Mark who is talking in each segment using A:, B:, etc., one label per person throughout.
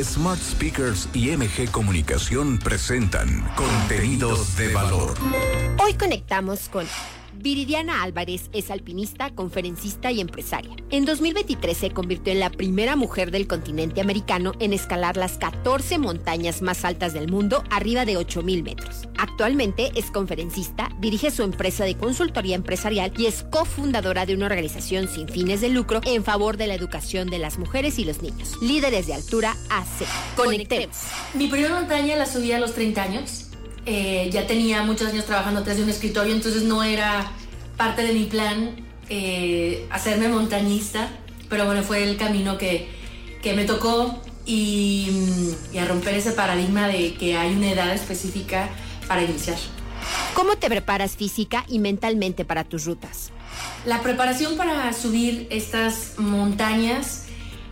A: Smart Speakers y MG Comunicación presentan contenidos de valor.
B: Hoy conectamos con Viridiana Álvarez es alpinista, conferencista y empresaria. En 2023 se convirtió en la primera mujer del continente americano en escalar las 14 montañas más altas del mundo arriba de 8.000 metros. Actualmente es conferencista, dirige su empresa de consultoría empresarial y es cofundadora de una organización sin fines de lucro en favor de la educación de las mujeres y los niños. Líderes de altura AC. Conectemos.
C: Mi primera montaña la subí a los 30 años eh, ya tenía muchos años trabajando atrás de un escritorio, entonces no era parte de mi plan eh, hacerme montañista, pero bueno, fue el camino que, que me tocó y, y, a romper ese paradigma de que hay una edad específica para iniciar.
B: ¿Cómo te preparas física y mentalmente para tus rutas?
C: La preparación para subir estas montañas,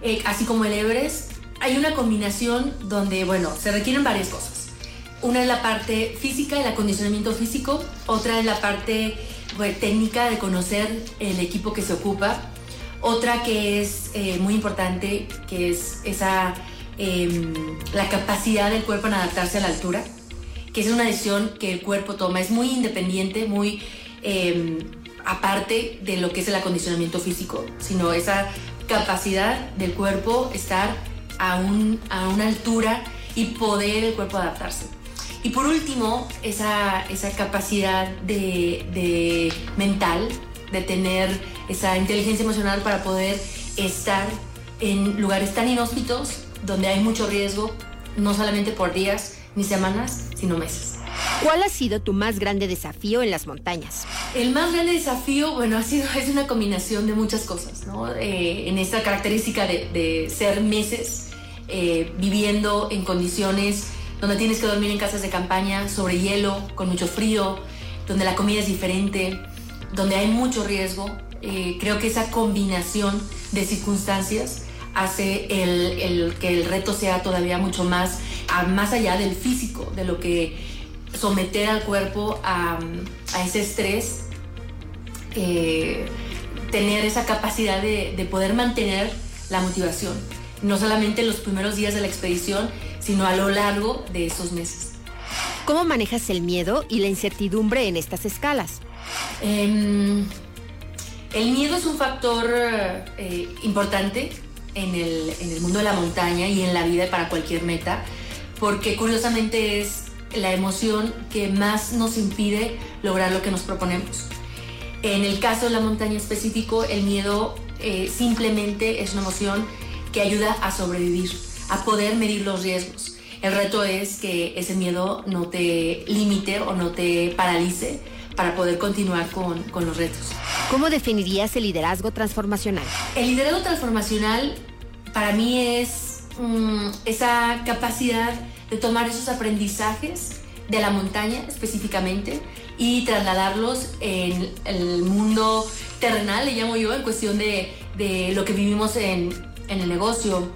C: eh, así como el Everest, hay una combinación donde, bueno, se requieren varias cosas. Una es la parte física, el acondicionamiento físico, otra es la parte pues, técnica de conocer el equipo que se ocupa, otra que es eh, muy importante, que es esa, em, la capacidad del cuerpo en adaptarse a la altura, que es una decisión que el cuerpo toma, es muy independiente, muy em, aparte de lo que es el acondicionamiento físico, sino esa capacidad del cuerpo estar a, un, a una altura y poder el cuerpo adaptarse. Y por último, esa, esa capacidad de, mental, de tener esa inteligencia emocional para poder estar en lugares tan inhóspitos donde hay mucho riesgo, no solamente por días ni semanas, sino meses.
B: ¿Cuál ha sido tu más grande desafío en las montañas?
C: El más grande desafío, bueno, ha sido, es una combinación de muchas cosas, ¿no? Eh, en esta característica de, ser meses eh, viviendo en condiciones donde tienes que dormir en casas de campaña sobre hielo, con mucho frío, donde la comida es diferente, donde hay mucho riesgo. Eh, creo que esa combinación de circunstancias hace el, que el reto sea todavía mucho más, más allá del físico, de lo que someter al cuerpo a, ese estrés, eh, tener esa capacidad de, de poder mantener la motivación, no solamente en los primeros días de la expedición, sino a lo largo de esos meses.
B: ¿Cómo manejas el miedo y la incertidumbre en estas escalas?
C: Em, el miedo es un factor eh, importante en el, en el mundo de la montaña y en la vida para cualquier meta, porque curiosamente es la emoción que más nos impide lograr lo que nos proponemos. En el caso de la montaña específico, el miedo eh, simplemente es una emoción que ayuda a sobrevivir a poder medir los riesgos. El reto es que ese miedo no te limite o no te paralice para poder continuar con, con los retos.
B: ¿Cómo definirías el liderazgo transformacional?
C: El liderazgo transformacional para mí es mm, esa capacidad de tomar esos aprendizajes de la montaña específicamente y trasladarlos en el mundo terrenal, le llamo yo, en cuestión de, de lo que vivimos en, en el negocio,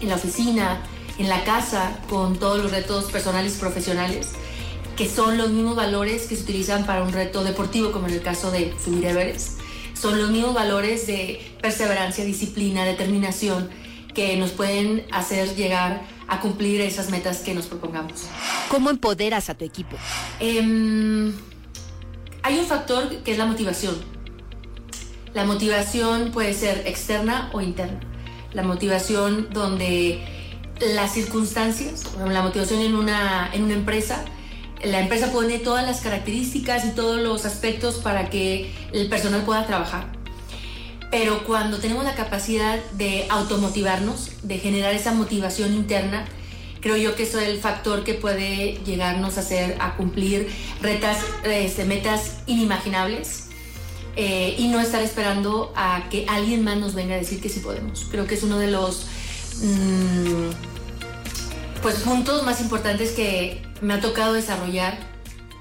C: en la oficina, en la casa, con todos los retos personales y profesionales, que son los mismos valores que se utilizan para un reto deportivo, como en el caso de subir Everest. Son los mismos valores de perseverancia, disciplina, determinación, que nos pueden hacer llegar a cumplir esas metas que nos propongamos.
B: ¿Cómo empoderas a tu equipo?
C: Em, hay un factor que es la motivación. La motivación puede ser externa o interna la motivación donde las circunstancias, la motivación en una, en una empresa, la empresa pone todas las características y todos los aspectos para que el personal pueda trabajar. Pero cuando tenemos la capacidad de automotivarnos, de generar esa motivación interna, creo yo que eso es el factor que puede llegarnos a hacer, a cumplir retas, este, metas inimaginables eh, y no estar esperando a que alguien más nos venga a decir que sí podemos. Creo que es uno de los mm, pues, puntos más importantes que me ha tocado desarrollar,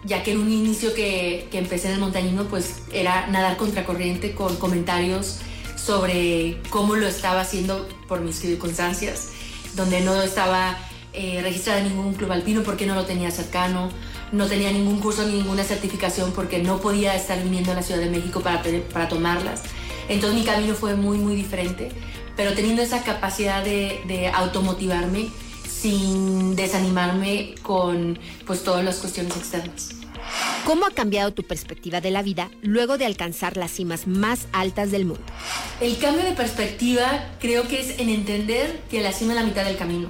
C: ya que en un inicio que, que empecé en el montañismo pues era nadar contracorriente con comentarios sobre cómo lo estaba haciendo por mis circunstancias, donde no estaba eh, registrada en ningún club alpino porque no lo tenía cercano, no tenía ningún curso ni ninguna certificación porque no podía estar viniendo a la Ciudad de México para, para tomarlas. Entonces mi camino fue muy, muy diferente, pero teniendo esa capacidad de, de automotivarme sin desanimarme con pues todas las cuestiones externas.
B: ¿Cómo ha cambiado tu perspectiva de la vida luego de alcanzar las cimas más altas del mundo?
C: El cambio de perspectiva creo que es en entender que la cima es la mitad del camino,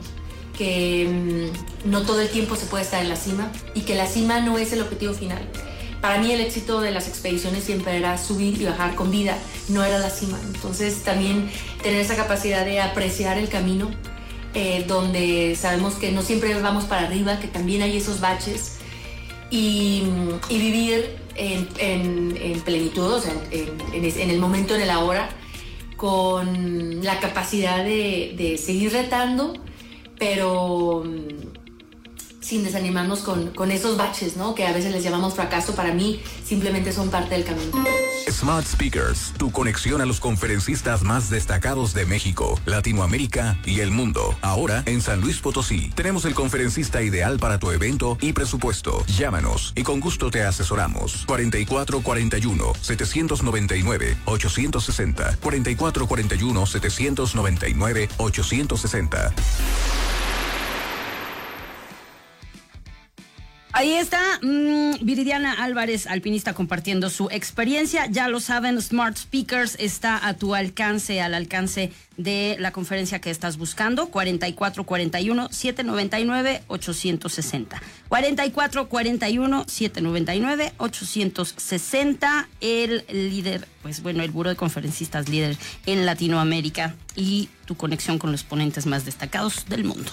C: que mm, no todo el tiempo se puede estar en la cima y que la cima no es el objetivo final. Para mí el éxito de las expediciones siempre era subir y bajar con vida, no era la cima. Entonces también tener esa capacidad de apreciar el camino, eh, donde sabemos que no siempre vamos para arriba, que también hay esos baches y, vivir en, plenitud, o sea, en, el momento, en el ahora, con la capacidad de, de seguir retando, pero sin desanimarnos con, con esos baches, ¿no? Que a veces les llamamos fracaso, para mí simplemente son parte del camino.
A: Smart Speakers, tu conexión a los conferencistas más destacados de México, Latinoamérica y el mundo. Ahora en San Luis Potosí tenemos el conferencista ideal para tu evento y presupuesto. Llámanos y con gusto te asesoramos. 4441 799 860 4441 799 860
D: Ahí está mm, Viridiana Álvarez, alpinista, compartiendo su experiencia. Ya lo saben, Smart Speakers está a tu alcance, al alcance de la conferencia que estás buscando. 4441-799-860. 4441-799-860. El líder, pues bueno, el Buró de Conferencistas líder en Latinoamérica y tu conexión con los ponentes más destacados del mundo.